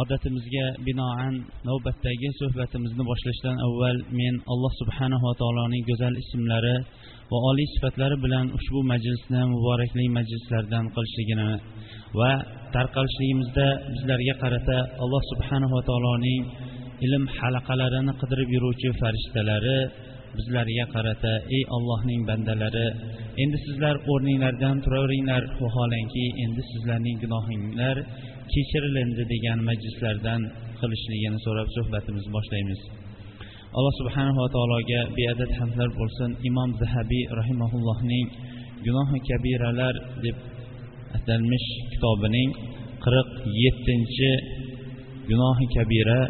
Odatimizga binoan navbatdagi suhbatimizni boshlashdan avval men alloh subhanahu va taoloning go'zal ismlari va oliy sifatlari bilan ushbu majlisni muborakli majlislardan qilishligini va tarqalishligimizda bizlarga qarata alloh subhanahu va taoloning ilm halaqalarini qidirib yuruvchi farishtalari bizlarga qarata ey allohning bandalari endi sizlar o'rninglardan turaveringlar vaholanki endi sizlarning gunohinglar kechirilindi degan majlislardan qilishligini so'rab suhbatimizni boshlaymiz. Alloh subhanava taologa beadad hamdlar bo'lsin. Imom zahabiy rahimaullohning gunohi kabiralar deb atalmish kitobining qirq yettinchi gunohi kabira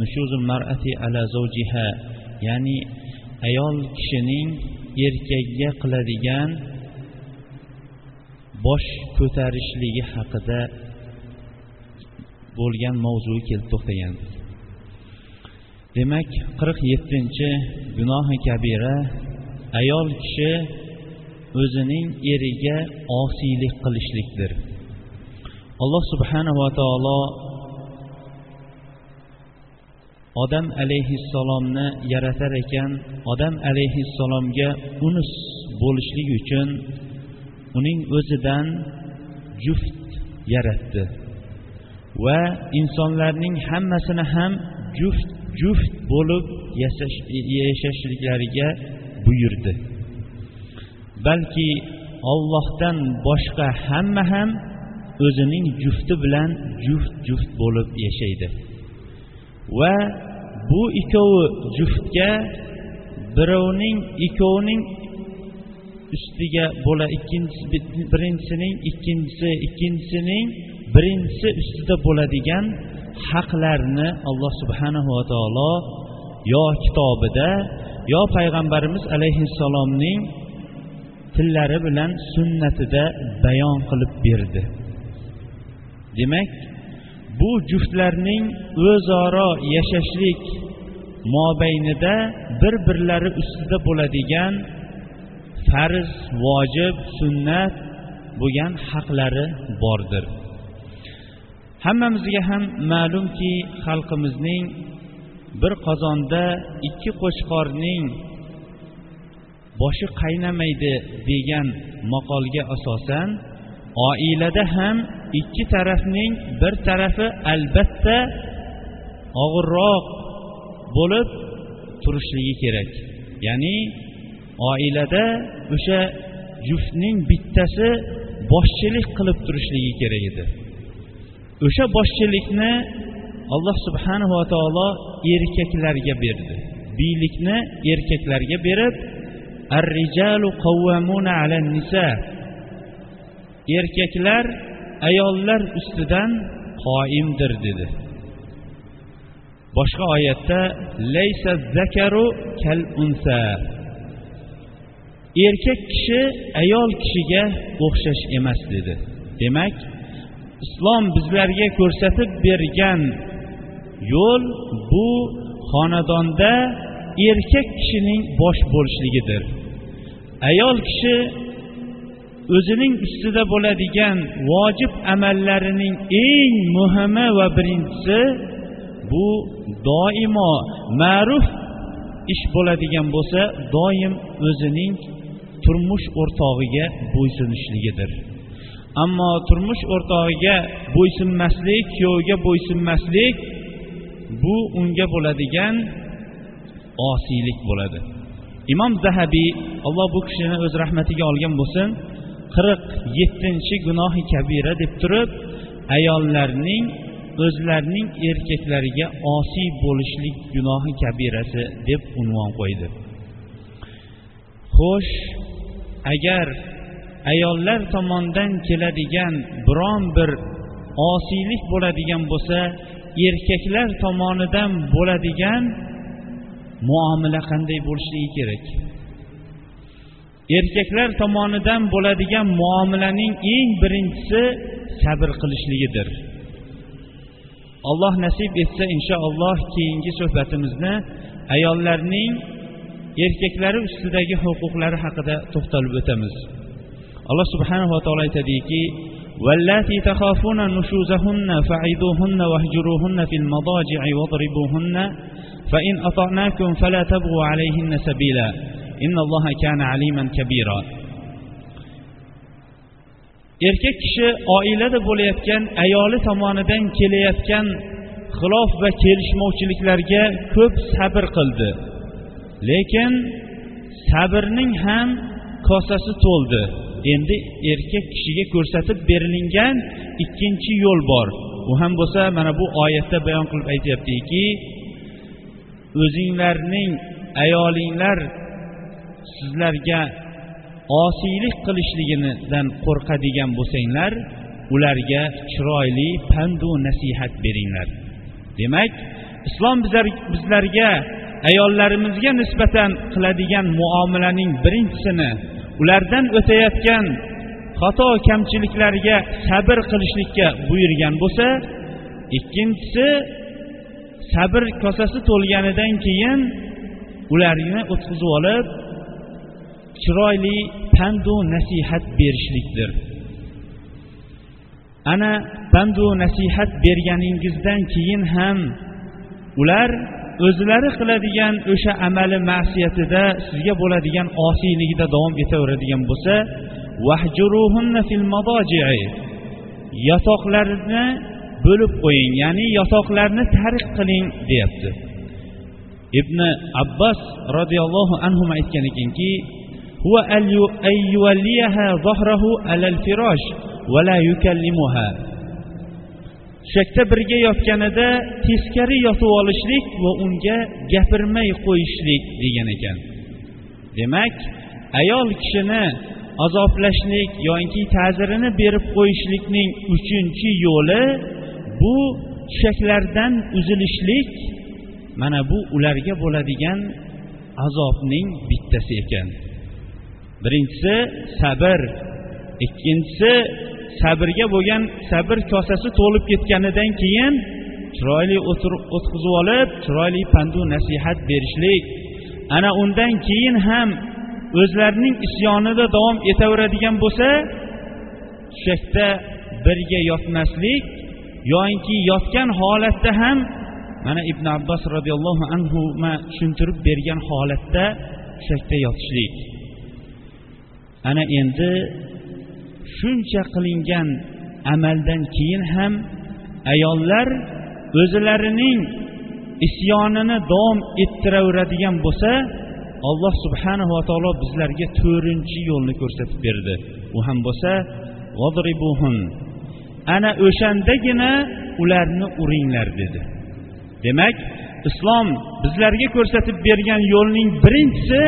nushuzul mar'ati ala zawjiha ya'ni ayol kishining erkakka qiladigan bosh ko'tarishligi haqida bo'lgan mavzuga kelib to'xtagandik demak qirq yettinchi gunohi kabira ayol kishi o'zining eriga osiylik qilishlikdir. Alloh subhanava taolo odam alayhissalomni yaratar ekan odam alayhissalomga unus bo'lishlik uchun uning o'zidan juft yaratdi. Va insonlarning hammasini ham juft juft bo'lib yashashliklariga buyurdi. Balki ollohdan boshqa hamma ham o'zining jufti bilan juft juft bo'lib yashaydi. Va bu ikkovi juftga birovning ikkovining ustiga bo'la ikkinchisi birinchisining ikkinchisi ikkinchisining birinchisi ustida bo'ladigan haqlarni alloh subhanahu va taolo yo kitobida yo payg'ambarimiz alayhissalomning tillari bilan sunnatida bayon qilib berdi. Demak bu juftlarning o'zaro yashashlik mobaynida bir birlari ustida bo'ladigan farz vojib sunnat bo'lgan haqlari bordir. Hammamizga ham ma'lumki xalqimizning bir qozonda ikki qo'chqorning boshi qaynamaydi degan maqolga asosan oilada ham ikki tarafning bir tarafi albatta og'irroq bo'lib turishligi kerak. Ya'ni oilada o'sha juftning bittasi boshchilik qilib turishligi kerak edi. O'sha boshchilikni alloh subhanava taolo erkaklarga berdi. Biylikni erkaklarga berib ar rijalu qavvamuna ala nisa erkaklar ayollar ustidan qoimdir dedi. Boshqa oyatda laysa zakaru kal unsa erkak kishi ayol kishiga o'xshash emas dedi. Demak islom bizlarga ko'rsatib bergan yo'l bu xonadonda erkak kishining bosh bo'lishligidir ayol kishi o'zining ustida bo'ladigan vojib amallarining eng muhimi va birinchisi bu doimo ma'ruf ish bo'ladigan bo'lsa doim o'zining turmush o'rtog'iga bo'ysunishligidir. Ammo turmush o'rtog'iga bo'ysunmaslik kuyoviga bo'ysunmaslik bu unga bo'ladigan osiylik bo'ladi. Imom zahabiy alloh bu kishini o'z rahmatiga olgan bo'lsin qirq yettinchi gunohi kabira deb turib ayollarning o'zlarining erkaklariga osiy bo'lishlik gunohi kabirasi deb unvon qo'ydi. Xo'sh agar ayollar tomonidan keladigan biron bir osiylik bo'ladigan bo'lsa erkaklar tomonidan bo'ladigan muomala qanday bo'lishligi kerak? Erkaklar tomonidan bo'ladigan muomalaning eng birinchisi sabr qilishligidir. Alloh nasib etsa inshaalloh keyingi suhbatimizni ayollarning erkaklari ustidagi huquqlari haqida to'xtalib o'tamiz. alloh subhanava taolo aytadiki واللاتي تخافون نشوزهن فعظوهن واهجروهن في المضاجع واضربوهن فإن أطعناكم فلا تبغوا عليهن سبيلا إن الله كان عليما كبيرا erkak kishi oilada bo'layotgan ayoli tomonidan kelayotgan xilof va kelishmovchiliklarga ko'p sabr qildi lekin sabrning ham kosasi to'ldi Endi erkak kishiga ko'rsatib berilingan ikkinchi yo'l bor. U ham bo'lsa mana bu oyatda bayon qilib aytyaptiki o'zinglarning ayolinglar sizlarga osiylik qilishligidan qo'rqadigan bo'lsanglar ularga chiroyli pandu nasihat beringlar. Demak islom bizlarga ayollarimizga nisbatan qiladigan muomalaning birinchisini ulardan o'tayotgan xato kamchiliklarga sabr qilishlikka buyurgan bo'lsa ikkinchisi sabr kosasi to'lganidan keyin ularni o'tkazib olib chiroyli pandu nasihat berishlikdir. Ana pandu nasihat berganingizdan keyin ham ular o'zlari qiladigan o'sha amali ma'siyatida sizga bo'ladigan osiyligida davom etaveradigan bo'lsa yotoqlarni bo'lib qo'ying ya'ni yotoqlarni tark qiling deyapti. Ibn abbos roziyallohu anhu aytgan ekanki to'shakda birga yotganida teskari yotib olishlik va unga gapirmay qo'yishlik degan ekan. Demak ayol kishini azoblashlik yoki ta'zirini berib qo'yishlikning uchinchi yo'li bu tushaklardan uzilishlik mana bu ularga bo'ladigan azobning bittasi ekan. Birinchisi sabr ikkinchisi sabrga bo'lgan sabr kosasi to'lib ketganidan keyin chiroyli o'tqizib olib chiroyli pandu nasihat berishlik. Ana undan keyin ham o'zlarining isyonida davom etaveradigan bo'lsa tushakda birga yotmaslik yoinki yotgan holatda ham mana ibn abbos roziyallohu anhu tushuntirib bergan holatda tushakda yotishlik. Ana endi shuncha qilingan amaldan keyin ham ayollar o'zlarining isyonini davom ettiraveradigan bo'lsa alloh subhanava taolo bizlarga to'rtinchi yo'lni ko'rsatib berdi. U ham bo'lsa ana o'shandagina ularni uringlar dedi. Demak islom bizlarga ko'rsatib bergan yo'lning birinchisi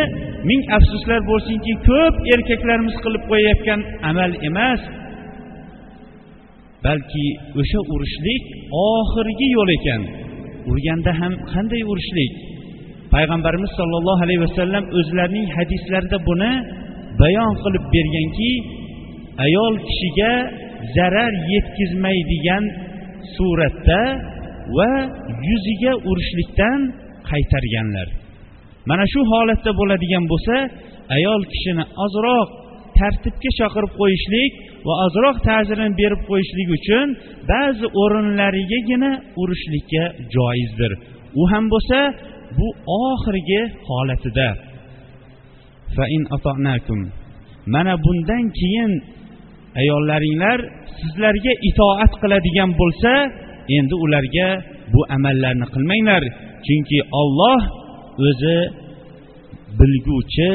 ming afsuslar bo'lsinki ko'p erkaklarimiz qilib qo'yayotgan amal emas balki o'sha urushlik oxirgi yo'l ekan. Urganda ham qanday urushlik? Payg'ambarimiz sollallohu alayhi vasallam o'zlarining hadislarida buni bayon qilib berganki ayol kishiga zarar yetkazmaydigan suratda va yuziga urishlikdan qaytarganlar. Mana shu holatda bo'ladigan bo'lsa ayol kishini ozroq tartibga chaqirib qo'yishlik va ozroq ta'zirini berib qo'yishlik uchun ba'zi o'rinlarigagina urishlikka joizdir. U ham bo'lsa bu oxirgi holatida. Mana bundan keyin ayollaringlar sizlarga itoat qiladigan bo'lsa endi ularga bu amallarni qilmanglar. Chunki olloh o'zi bilguvchi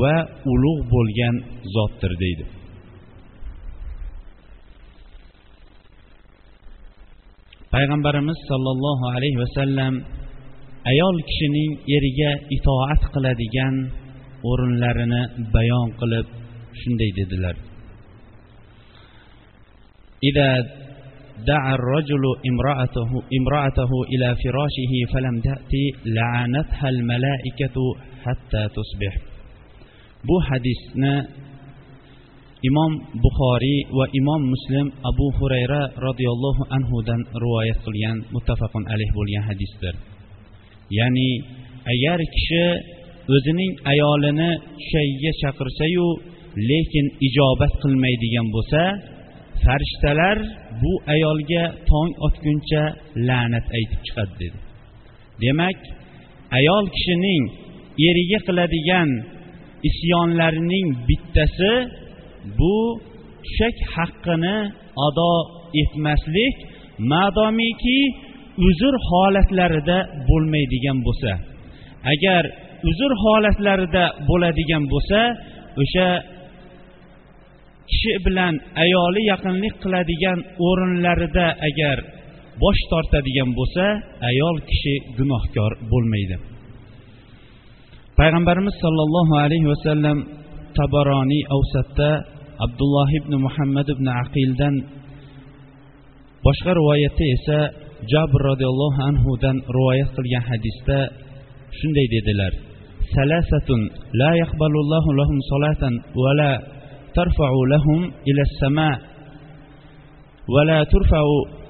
va ulug' bo'lgan zotdir deydi. Payg'ambarimiz sollallohu alayhi vasallam ayol kishining eriga itoat qiladigan o'rinlarini bayon qilib shunday dedilar. دعا الرجل امرأته, امرأته إلى فراشه فلم تأتي لعنتها الملائكة حتى تصبح bu hadisni imom buxoriy va imom muslim abu hurayra roziyallohu anhudan rivoyat qilgan muttafaqun alayh bo'lgan hadisdir ya'ni agar kishi o'zining ayolini tushagiga chaqirsayu lekin ijobat qilmaydigan bo'lsa farishtalar bu ayolga tong otguncha la'nat aytib chiqadi dedi. Demak ayol kishining eriga qiladigan isyonlarining bittasi bu tushak haqqini ado etmaslik madomiki uzr holatlarida bo'lmaydigan bo'lsa agar uzr holatlarida bo'ladigan bo'lsa o'sha kishi bilan ayoli yaqinlik qiladigan o'rinlarida agar bosh tortadigan bo'lsa ayol kishi gunohkor bo'lmaydi. Payg'ambarimiz sollallohu alayhi vasallam tabaroniy avsatda abdulloh ibn muhammad ibn aqildan boshqa rivoyatda esa jabr roziyallohu anhudan rivoyat qilgan hadisda shunday dedilar. Salasatun la yaqbalullohu lahum solatan va la ترفع لهم إلى السماء ولا ترفع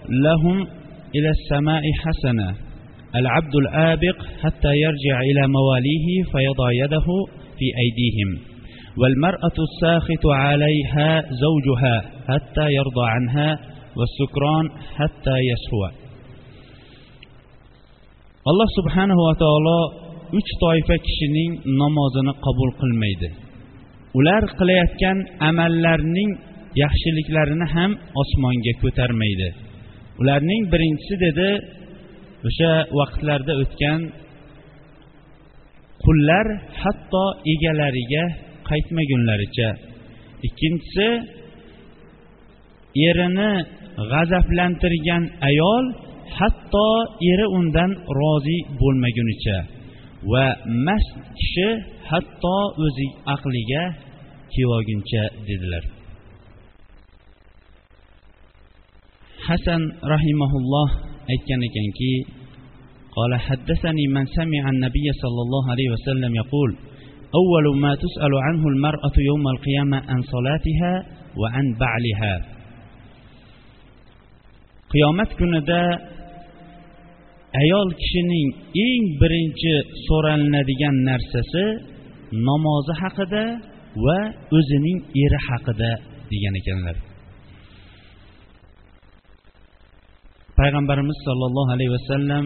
لهم إلى السماء حسنا العبد الآبق حتى يرجع إلى مواليه فيضع يده في أيديهم والمرأة الساخط عليها زوجها حتى يرضى عنها والسكران حتى يسوى الله سبحانه وتعالى üç طائفة kişinin namazını kabul kılmaydı. Ular qilayotgan amallarning yaxshiliklarini ham osmonga ko'tarmaydi. Ularning birinchisi dedi o'sha vaqtlarda o'tgan qullar hatto egalariga qaytmagunlaricha. Ikkinchisi erini g'azablantirgan ayol hatto eri undan rozi bo'lmagunicha va mast kishi hatto o'zi aqliga kelolguncha dedilar hasan rahimaulloh aytgan ekanki قال حدثني من سمع النبي صلى الله عليه وسلم يقول أول ما تسأل عنه المرأة يوم القيامة عن صلاتها وعن بعلها qiyomat kunida ayol kishining eng birinchi so'ralinadigan narsasi namozi haqida va o'zining eri haqida degan ekanlar payg'ambarimiz sollallohu alayhi vasallam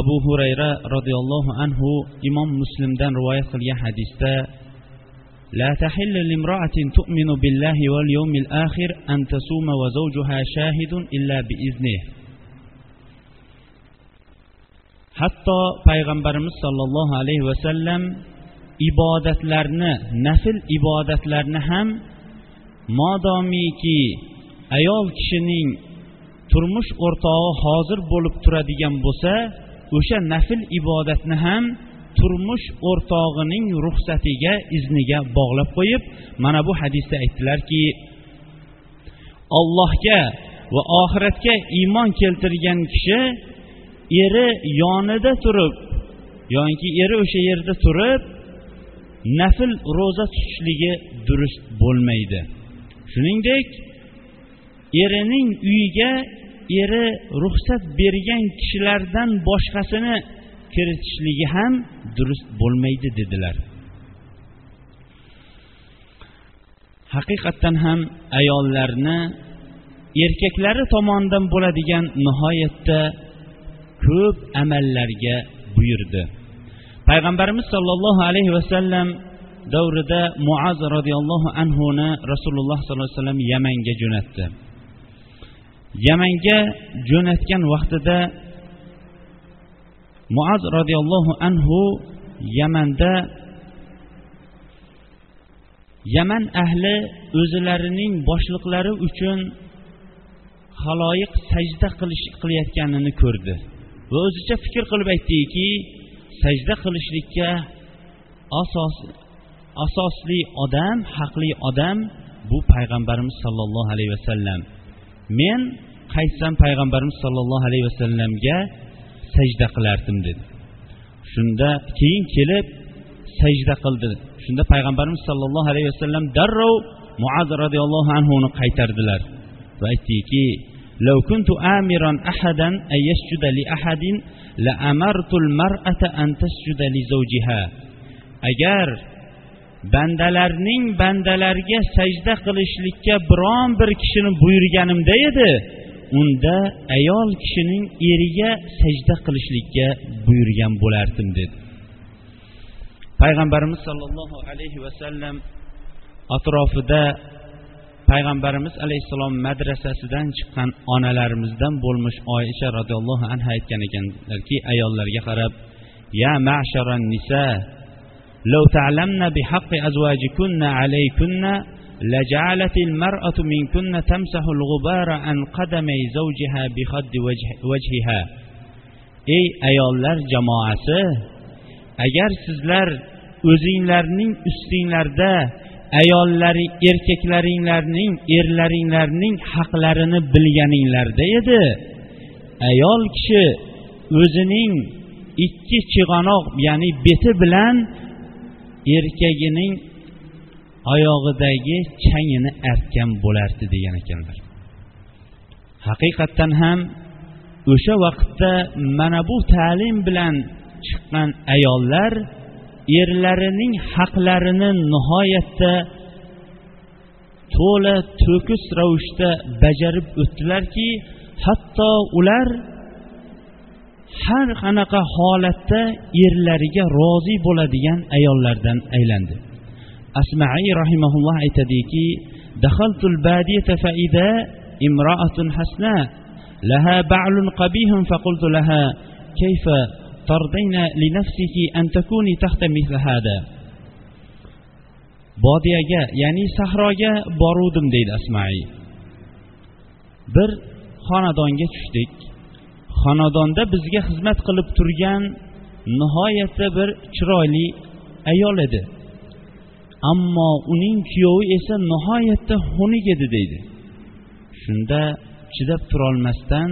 abu hurayra roziyallohu anhu imom muslimdan rivoyat qilgan hadisda لا تحل لامرأة تؤمن بالله واليوم الآخر أن تصوم وزوجها شاهد إلا بإذنه hatto payg'ambarimiz sollallohu alayhi vasallam ibodatlarni nafl ibodatlarni ham modomiki ayol kishining turmush o'rtog'i hozir bo'lib turadigan bo'lsa o'sha nafl ibodatni ham turmush o'rtog'ining ruxsatiga izniga bog'lab qo'yib mana bu hadisda aytdilarki ollohga va oxiratga iymon keltirgan kishi eri yonida turib yoki eri o'sha yerda turib nafl ro'za tutishligi durust bo'lmaydi. Shuningdek erining uyiga eri ruxsat bergan kishilardan boshqasini kiritishligi ham durust bo'lmaydi dedilar. Haqiqatdan ham ayollarni erkaklari tomonidan bo'ladigan nihoyatda ko'p amallarga buyurdi. Payg'ambarimiz sollallohu alayhi vasallam davrida muaz roziyallohu anhuni rasululloh sollallohu alayhi vasallam yamanga jo'natdi. Yamanga jo'natgan vaqtida muaz roziyallohu anhu yamanda yaman ahli o'zilarining boshliqlari uchun haloyiq sajda qilish qilayotganini ko'rdi. Va o'zicha fikr qilib aytdiki sajda qilishlikka asos asosli odam haqli odam bu payg'ambarimiz sollallohu alayhi vasallam men qaytsam payg'ambarimiz sollallohu alayhi vasallamga sajda qilardim dedi shunda keyin kelib sajda qildi shunda payg'ambarimiz sollallohu alayhi vasallam darrov muaz roziyallohu anhuni qaytardilar va aytdiki لو كنت آمرا أحدا أن يسجد لأحد la amartul mar'ata an tasjuda li zawjiha agar bandalarning bandalarga sajda qilishlikka biron bir kishini buyurganimda edi unda ayol kishining eriga sajda qilishlikka buyurgan bo'lardim dedi payg'ambarimiz sollallohu alayhi vasallam atrofida payg'ambarimiz alayhissalom madrasasidan chiqqan onalarimizdan bo'lmish oysha roziyallohu anha aytgan ekanlarki ayollarga qarab ya masharan nisa لو تعلمن بحق أزواجكن عليكن لجعلت المرأة منكن تمسح الغبار عن قدمي زوجها بخد وجه وجهها ey ayollar jamoasi agar sizlar o'zinglarning ustinglarda ayollari erkaklaringlarning erlaringlarning haqlarini bilganinglarda edi ayol kishi o'zining ikki chig'anoq ya'ni beti bilan erkagining oyog'idagi changini artgan bo'lardi degan ekanlar haqiqatdan ham o'sha vaqtda mana bu ta'lim bilan chiqqan ayollar erlarining haqlarini nihoyatda to'la to'kis ravishda bajarib o'tdilarki hatto ular har qanaqa holatda erlariga rozi bo'ladigan ayollardan aylandi. Asmaiy rahimaulloh aytadiki dahaltul badiyata faida imroatun hasna laha ba'lun qabihun faqultu laha kayfa ترضين لنفسك أن تكوني تحت مثل هذا bodiyaga ya'ni sahroga boruvdim deydi asmaiy bir xonadonga tushdik xonadonda bizga xizmat qilib turgan nihoyatda bir chiroyli ayol edi ammo uning kuyovi esa nihoyatda xunuk edi deydi shunda chidab turolmasdan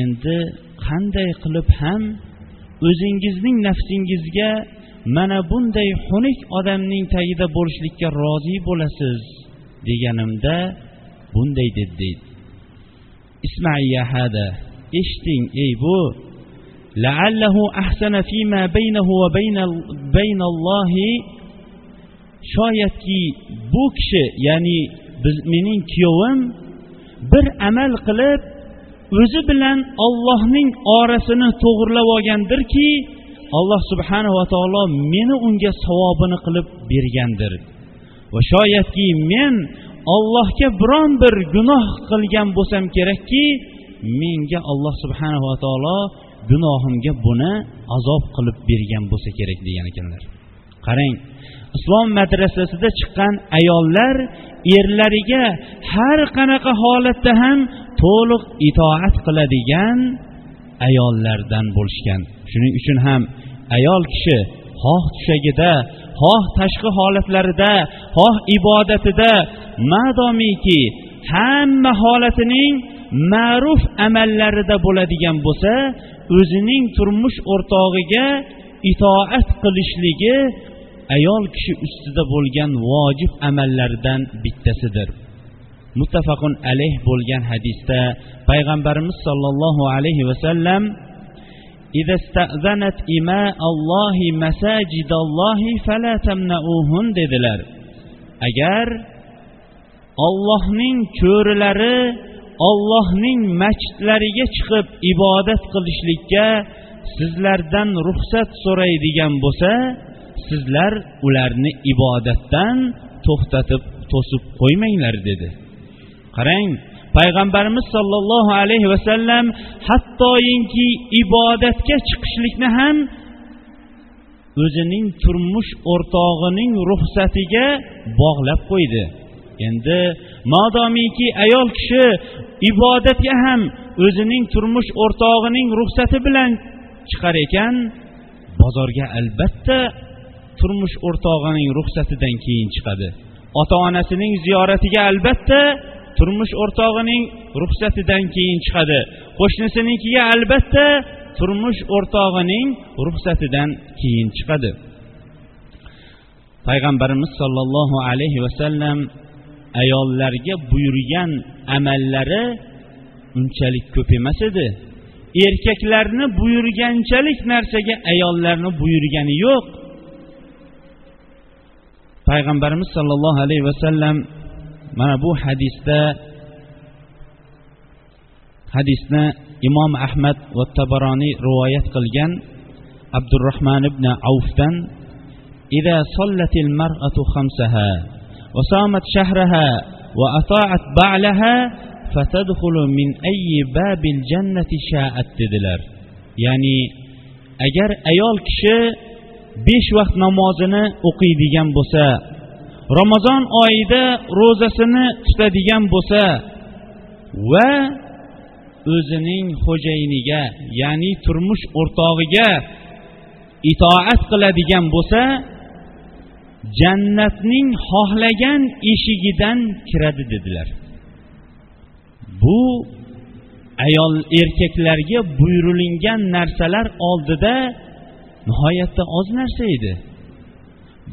endi qanday qilib ham o'zingizning nafsingizga mana bunday xunuk odamning tagida bo'lishlikka rozi bo'lasiz deganimda bunday dedi deydi. Ismaiya hada eshiting ey bu. Laallahu ahsana fima baynahu va baynallohi shoyatki bu kishi ya'ni biz mening kuyovim bir amal qilib o'zi bilan ollohning orasini to'g'irlab olgandirki alloh subhanava taolo meni unga savobini qilib bergandir. Va shoyatki men ollohga biron bir gunoh qilgan bo'lsam kerakki menga alloh subhanava taolo gunohimga buni azob qilib bergan bo'lsa kerak degan ekanlar. Qarang islom madrasasida chiqqan ayollar erlariga har qanaqa holatda ham to'liq itoat qiladigan ayollardan bo'lishgan. Shuning uchun ham ayol kishi xoh tushagida xoh tashqi holatlarida xoh ibodatida madomiki hamma holatining ma'ruf amallarida bo'ladigan bo'lsa o'zining turmush o'rtog'iga itoat qilishligi ayol kishi ustida bo'lgan vojib amallardan bittasidir. muttafaqun alayh bo'lgan hadisda payg'ambarimiz sollallohu alayhi vasallam إذا استأذنت إماء الله مساجد الله فلا تمنعوهن dedilar agar ollohning cho'rilari ollohning masjidlariga chiqib ibodat qilishlikka sizlardan ruxsat so'raydigan bo'lsa sizlar ularni ibodatdan to'xtatib to'sib qo'ymanglar dedi Qarang payg'ambarimiz sollallohu alayhi vasallam hattoyinki ibodatga chiqishlikni ham o'zining turmush o'rtog'ining ruxsatiga bog'lab qo'ydi. Endi modomiki ayol kishi ibodatga ham o'zining turmush o'rtog'ining ruxsati bilan chiqar ekan bozorga albatta turmush o'rtog'ining ruxsatidan keyin chiqadi. Ota onasining ziyoratiga albatta turmush o'rtog'ining ruxsatidan keyin chiqadi. Qo'shnisinikiga albatta turmush o'rtog'ining ruxsatidan keyin chiqadi. Payg'ambarimiz sollallohu alayhi vasallam ayollarga buyurgan amallari unchalik ko'p emas edi. Erkaklarni buyurganchalik narsaga ayollarni buyurgani yo'q. Payg'ambarimiz sollallohu alayhi vasallam mana bu hadisda hadisni imom ahmad va tabaroniy rivoyat qilgan abdurahmon ibn avfdan إذا صلت المرأة خمسها وصامت شهرها وأطاعت بعلها فتدخل من أي باب الجنة شاءت dedilar ya'ni agar ayol kishi besh vaqt namozini o'qiydigan bo'lsa ramazon oyida ro'zasini tutadigan bo'lsa va o'zining xo'jayiniga ya'ni turmush o'rtog'iga itoat qiladigan bo'lsa jannatning xohlagan eshigidan kiradi dedilar. Bu ayol erkaklarga buyurilingan narsalar oldida nihoyatda oz narsa edi.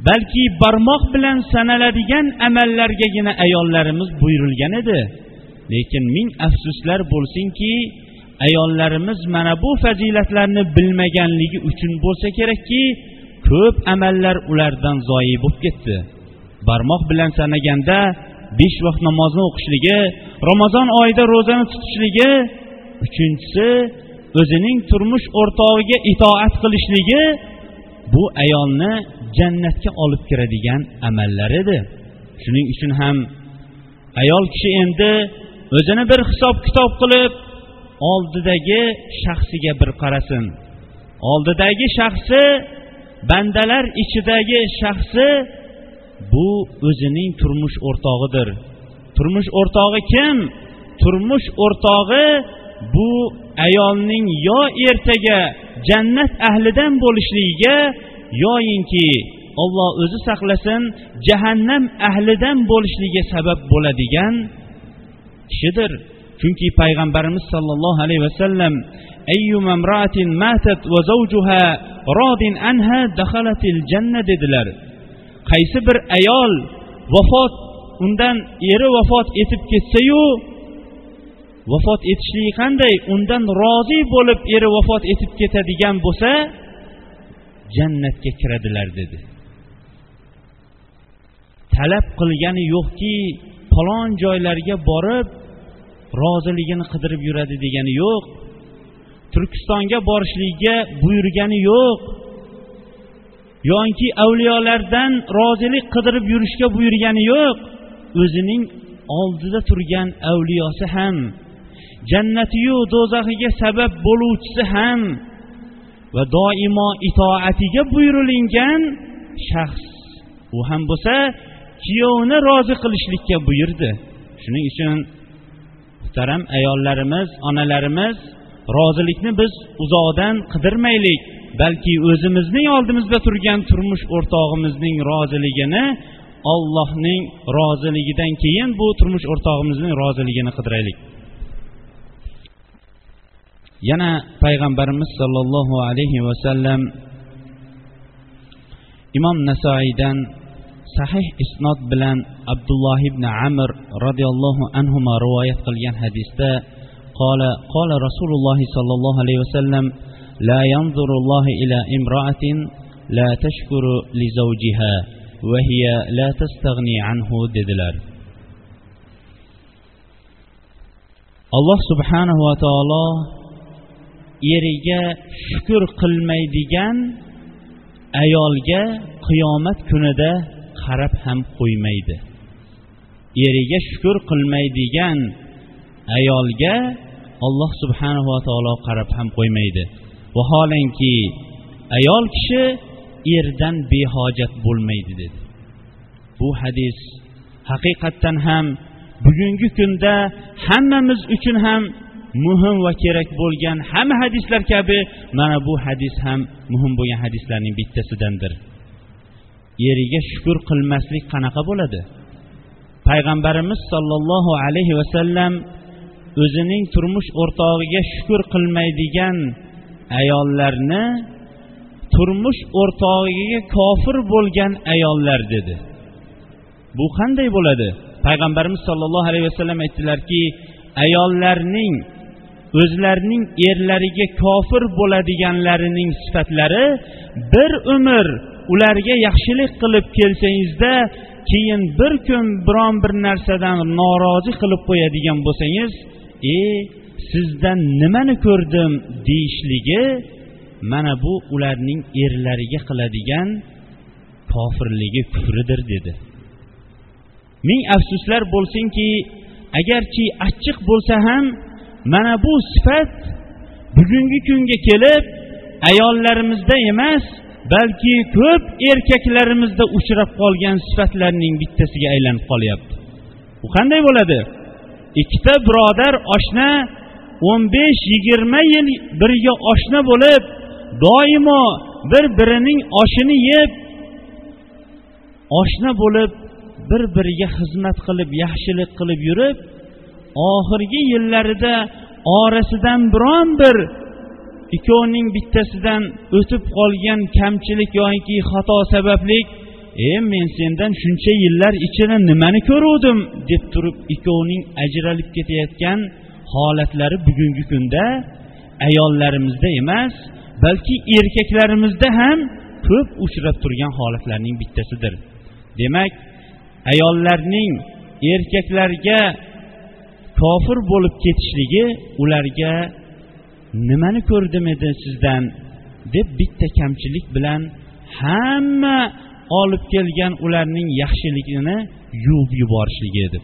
Balki barmoq bilan sanaladigan amallargagina ayollarimiz buyurilgan edi. Lekin ming afsuslar bo'lsinki ayollarimiz mana bu fazilatlarni bilmaganligi uchun bo'lsa kerakki ko'p amallar ulardan zoyi bo'lib ketdi. Barmoq bilan sanaganda besh vaqt namozni o'qishligi ramazon oyida ro'zani tutishligi uchinchisi o'zining turmush o'rtog'iga itoat qilishligi bu ayolni jannatga olib kiradigan amallar edi. Shuning uchun ham ayol kishi endi o'zini bir hisob kitob qilib oldidagi shaxsiga bir qarasin. Oldidagi shaxsi bandalar ichidagi shaxsi bu o'zining turmush o'rtog'idir. Turmush o'rtog'i kim? Turmush o'rtog'i bu ayolning yo ertaga jannat ahlidan bo'lishligiga yoyinki olloh o'zi saqlasin jahannam ahlidan bo'lishligiga sabab bo'ladigan kishidir. Chunki payg'ambarimiz sollallohu alayhi vasallam matat zawjuha anha dakhalatil dedilar. Qaysi bir ayol vafot undan eri vafot etib ketsayu vafot etishligi qanday undan rozi bo'lib eri vafot etib ketadigan bo'lsa jannatga kiradilar dedi. Talab qilgani yo'qki falon joylarga borib roziligini qidirib yuradi degani yo'q. Turkistonga borishligiga buyurgani yo'q. Yoki avliyolardan rozilik qidirib yurishga buyurgani yo'q. O'zining oldida turgan avliyosi ham jannatiyu do'zaxiga sabab bo'luvchisi ham va doimo itoatiga buyurilingan shaxs. U ham bo'lsa kuyovni rozi qilishlikka buyurdi. Shuning uchun muhtaram ayollarimiz onalarimiz rozilikni biz uzoqdan qidirmaylik balki o'zimizning oldimizda turgan turmush o'rtog'imizning roziligini ollohning roziligidan keyin bu turmush o'rtog'imizning roziligini qidiraylik. Yana payg'ambarimiz sollallohu alayhi vasallam imom nasoiydan sahih isnod bilan abdulloh ibn amir roziyallohu anhu rivoyat qilgan hadisda قال قال رسول الله صلى الله عليه وسلم لا ينظر الله إلى امرأة لا تشكر لزوجها وهي لا تستغني عنه dedilar alloh subhanahu va taolo eriga shukur qilmaydigan ayolga qiyomat kunida qarab ham qo'ymaydi. Eriga shukur qilmaydigan ayolga alloh subhanava taolo qarab ham qo'ymaydi. Vaholanki ayol kishi erdan behojat bo'lmaydi dedi. Bu hadis haqiqatdan ham bugungi kunda hammamiz uchun ham muhim va kerak bo'lgan hamma hadislar kabi mana bu hadis ham muhim bo'lgan hadislarning bittasidandir. Eriga shukur qilmaslik qanaqa bo'ladi? Payg'ambarimiz sollallohu alayhi vasallam o'zining turmush o'rtog'iga shukur qilmaydigan ayollarni turmush o'rtog'iga kofir bo'lgan ayollar dedi. Bu qanday bo'ladi? Payg'ambarimiz sollallohu alayhi vasallam aytdilarki ayollarning o'zlarining erlariga kofir bo'ladiganlarining sifatlari bir umr ularga yaxshilik qilib kelsangizda keyin bir kun biron bir narsadan norozi qilib qo'yadigan bo'lsangiz e sizdan nimani ko'rdim deyishligi mana bu ularning erlariga qiladigan kofirligi kufridir dedi. Ming afsuslar bo'lsinki agarchi achchiq bo'lsa ham mana bu sifat bugungi kunga kelib ayollarimizda emas balki ko'p erkaklarimizda uchrab qolgan sifatlarning bittasiga aylanib qolyapti. U qanday bo'ladi? Ikkita birodar oshna o'n besh yigirma yil birga oshna bo'lib doimo bir birining oshini yeb oshna bo'lib bir biriga xizmat qilib yaxshilik qilib yurib oxirgi yillarida orasidan biron bir ikkovining bittasidan o'tib qolgan kamchilik yoki xato sababli e men sendan shuncha yillar ichida nimani ko'ruvdim? deb turib ikkovining ajralib ketayotgan holatlari bugungi kunda ayollarimizda emas balki erkaklarimizda ham ko'p uchrab turgan holatlarning bittasidir. Demak ayollarning erkaklarga kofir bo'lib ketishligi ularga nimani ko'rdim edi sizdan? deb bitta kamchilik bilan hamma olib kelgan ularning yaxshiligini yuvib yuborishligi edi.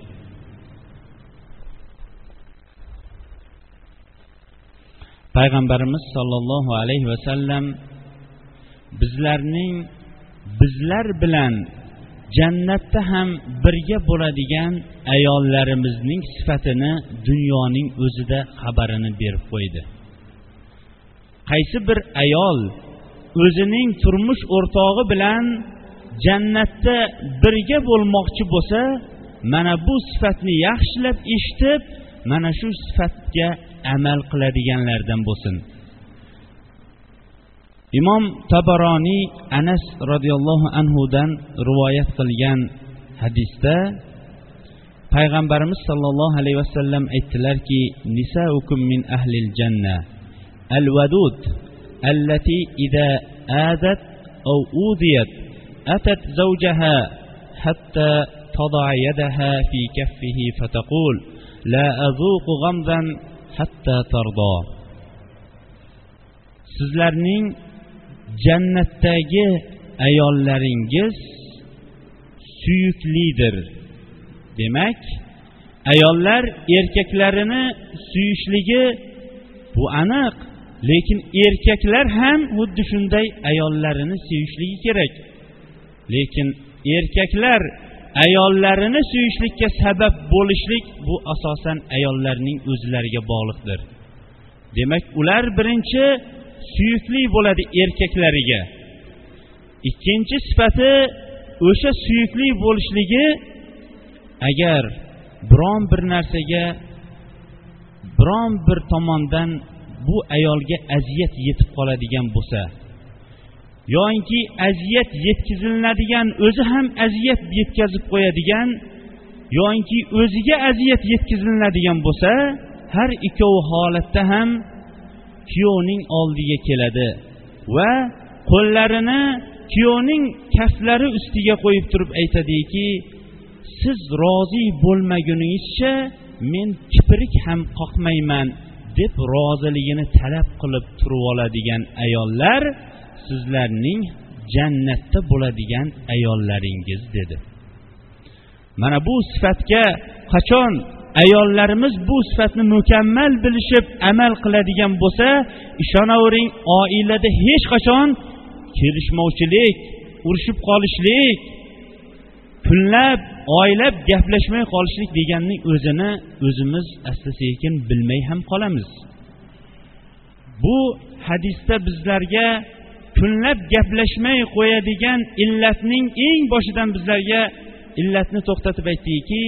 Payg'ambarimiz sollallohu alayhi vasallam bizlarning bizlar bilan jannatda ham birga bo'ladigan ayollarimizning sifatini dunyoning o'zida xabarini berib qo'ydi. Qaysi bir ayol o'zining turmush o'rtog'i bilan jannatda birga bo'lmoqchi bo'lsa mana bu sifatni yaxshilab eshitib mana shu sifatga amal qiladiganlardan bo'lsin. imom tabaroniy anas roziyallohu anhudan rivoyat qilgan hadisda payg'ambarimiz sollallohu alayhi vasallam aytdilarki nisaukum min ahlil janna al vadud allati ida adat أو أوذيت أتت زوجها حتى تضع يدها في كفه فتقول لا أذوق غمضا حتى ترضى sizlarning jannatdagi ayollaringiz suyuklidir. Demak ayollar erkaklarini suyishligi bu aniq lekin erkaklar ham xuddi shunday ayollarini sevishligi kerak. Lekin erkaklar ayollarini suyishlikka sabab bo'lishlik bu asosan ayollarning o'zlariga bog'liqdir. Demak ular birinchi suyukli bo'ladi erkaklariga. Ikkinchi sifati o'sha suyukli bo'lishligi agar biron bir narsaga biron bir tomondan bu ayolga aziyat yetib qoladigan bo'lsa yoinki aziyat yetkazilinadigan o'zi ham aziyat yetkazib qo'yadigan yoinki o'ziga aziyat yetkazilinadigan bo'lsa har ikkovi holatda ham kuyovning oldiga keladi va qo'llarini kuyovning kaftlari ustiga qo'yib turib aytadiki siz rozi bo'lmaguningizcha men kiprik ham qoqmayman deb roziligini talab qilib turib oladigan ayollar sizlarning jannatda bo'ladigan ayollaringiz dedi. Mana bu sifatga qachon ayollarimiz bu sifatni mukammal bilishib amal qiladigan bo'lsa ishonavering oilada hech qachon kelishmovchilik urushib qolishlik kunlab oylab gaplashmay qolishlik deganning o'zini o'zimiz asta sekin bilmay ham qolamiz. Bu hadisda bizlarga kunlab gaplashmay qo'yadigan illatning eng boshidan bizlarga illatni to'xtatib aytdikiki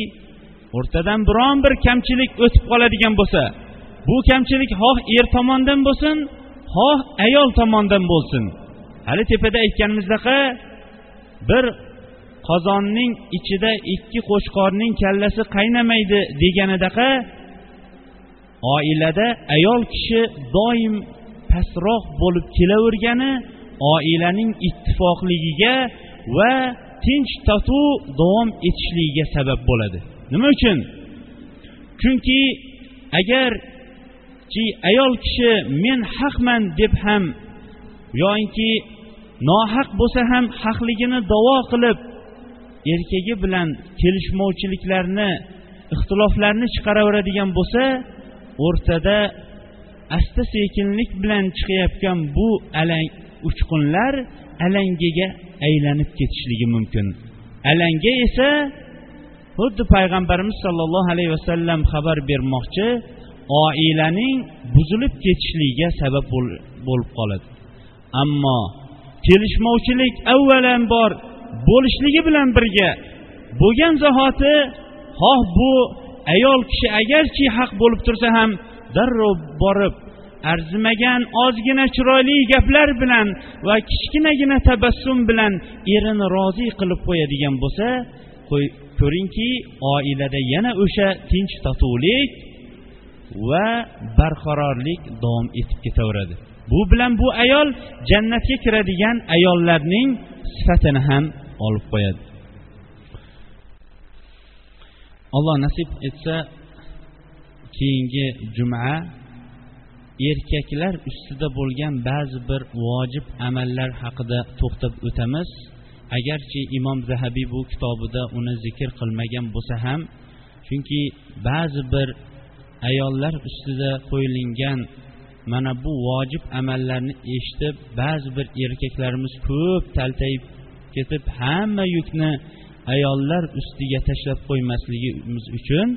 o'rtadan biron bir kamchilik o'tib qoladigan bo'lsa bu kamchilik xoh er tomondan bo'lsin xoh ayol tomondan bo'lsin. Hali tepada aytganimizdaqa bir qozonning ichida ikki qo'chqorning kallasi qaynamaydi deganidaqa oilada ayol kishi doim pastroq bo'lib kelavergani oilaning ittifoqligiga va tinch totuv davom etishligiga sabab bo'ladi. Nima uchun? Chunki agarki ayol kishi men haqman deb ham yoinki nohaq bo'lsa ham haqligini davo qilib erkagi bilan kelishmovchiliklarni ixtiloflarni chiqaraveradigan bo'lsa o'rtada asta sekinlik bilan chiqayotgan bu alang uchqunlar alangaga aylanib ketishligi mumkin. Alanga esa xuddi payg'ambarimiz sollallohu alayhi vasallam xabar bermoqchi oilaning buzilib ketishligiga sabab bo'lib qoladi. Ammo kelishmovchilik avvalambor bo'lishligi bilan birga bo'lgan zahoti xoh bu ayol kishi agarchi haq bo'lib tursa ham darrov borib arzimagan ozgina chiroyli gaplar bilan va kichkinagina tabassum bilan erini rozi qilib qo'yadigan bo'lsa ko'ringki oilada yana o'sha tinch totuvlik va barqarorlik davom etib ketaveradi. Bu bilan bu ayol jannatga kiradigan ayollarning sifatini ham olib qo'yadi. Alloh nasib etsa keyingi juma erkaklar ustida bo'lgan ba'zi bir vojib amallar haqida to'xtab o'tamiz. Agarchi imom zahabiy bu kitobida uni zikr qilmagan bo'lsa ham chunki ba'zi bir ayollar ustida qo'yilgan mana bu vojib amallarni eshitib ba'zi bir erkaklarimiz ko'p taltayib ketib hamma yukni ayollar ustiga tashlab qo'ymasligimiz uchun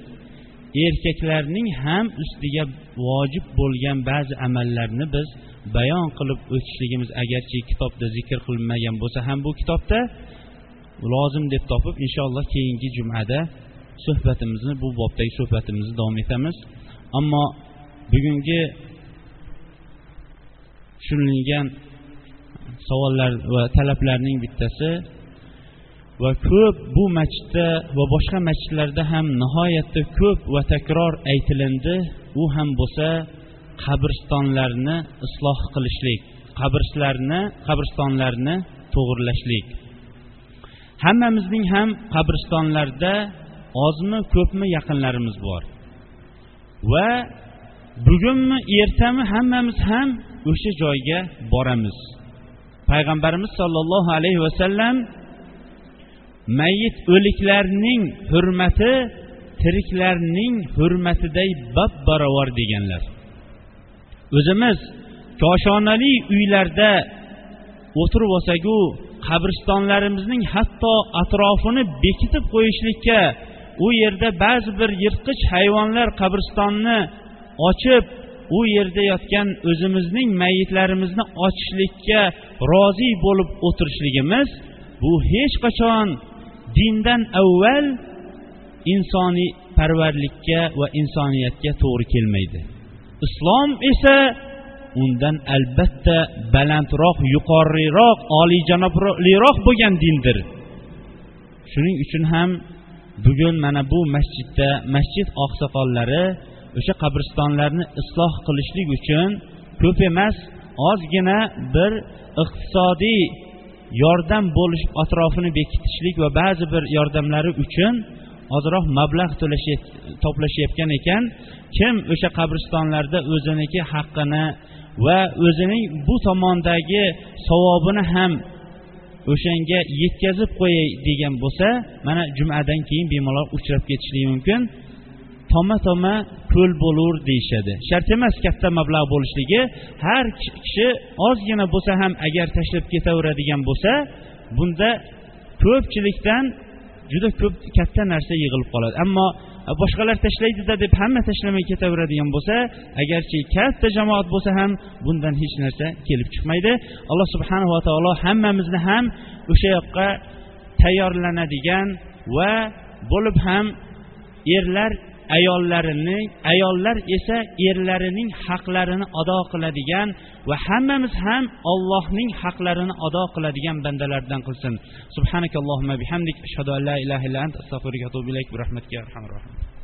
erkaklarning ham ustiga vojib bo'lgan ba'zi amallarni biz bayon qilib o'tishligimiz agarchi kitobda zikr qilinmagan bo'lsa ham bu kitobda lozim deb topib inshaalloh keyingi jumada suhbatimizni bu bobdagi suhbatimizni davom etamiz. Ammo bugungi tushunilgan savollar va talablarning bittasi va ko'p bu masjidda va boshqa masjidlarda ham nihoyatda ko'p va takror aytilindi. U ham bo'lsa qabristonlarni isloh qilishlik qabrslarni qabristonlarni to'g'irlashlik. Hammamizning ham qabristonlarda ozmi ko'pmi yaqinlarimiz bor. Va bugunmi ertami hammamiz ham o'sha joyga boramiz. Payg'ambarimiz sollallohu alayhi vasallam mayit o'liklarning hurmati tiriklarning hurmatiday bab barobar deganlar. O'zimiz koshonali uylarda o'tirib olsaku qabristonlarimizning hatto atrofini bekitib qo'yishlikka u yerda ba'zi bir yirtqich hayvonlar qabristonni ochib u yerda yotgan o'zimizning mayitlarimizni ochishlikka rozi bo'lib o'tirishligimiz bu hech qachon dindan avval insoniy parvarlikka va insoniyatga to'g'ri kelmaydi. Islom esa undan albatta balandroq yuqoriroq oliyjanobliroq bo'lgan dindir. Shuning uchun ham bugun mana bu masjidda masjid oqsoqollari o'sha qabristonlarni isloh qilishlik uchun ko'p emas ozgina bir iqtisodiy yordam bo'lish atrofini bekitishlik va ba'zi bir yordamlari uchun ozroq mablag' to'plashayotgan ekan. Kim o'sha qabristonlarda o'ziniki haqqini va o'zining bu tomondagi savobini ham o'shanga yetkazib qo'yay degan bo'lsa mana jumadan keyin bemalol uchrab ketishligi mumkin. Toma toma ko'l bo'lur deyishadi. Shart emas katta mablag' bo'lishligi. Har kishi ozgina bo'lsa ham agar tashlab ketaveradigan bo'lsa bunda ko'pchilikdan juda ko'p katta narsa yig'ilib qoladi. Ammo e, boshqalar tashlaydida deb hamma tashlamay ketaveradigan bo'lsa agarchi katta jamoat bo'lsa ham bundan hech narsa kelib chiqmaydi. Alloh subhanava taolo hammamizni ham o'sha yoqqa tayyorlanadigan va bo'lib ham erlar ayollarini ayollar esa erlarining haqlarini ado qiladigan va hammamiz ham ollohning haqlarini ado qiladigan bandalardan qilsin. Subhanakallohumma bihamdik. Ashhadu an la ilaha illa ant astag'firuka va atubu ilayk. Bi rahmatika arhamar rohim.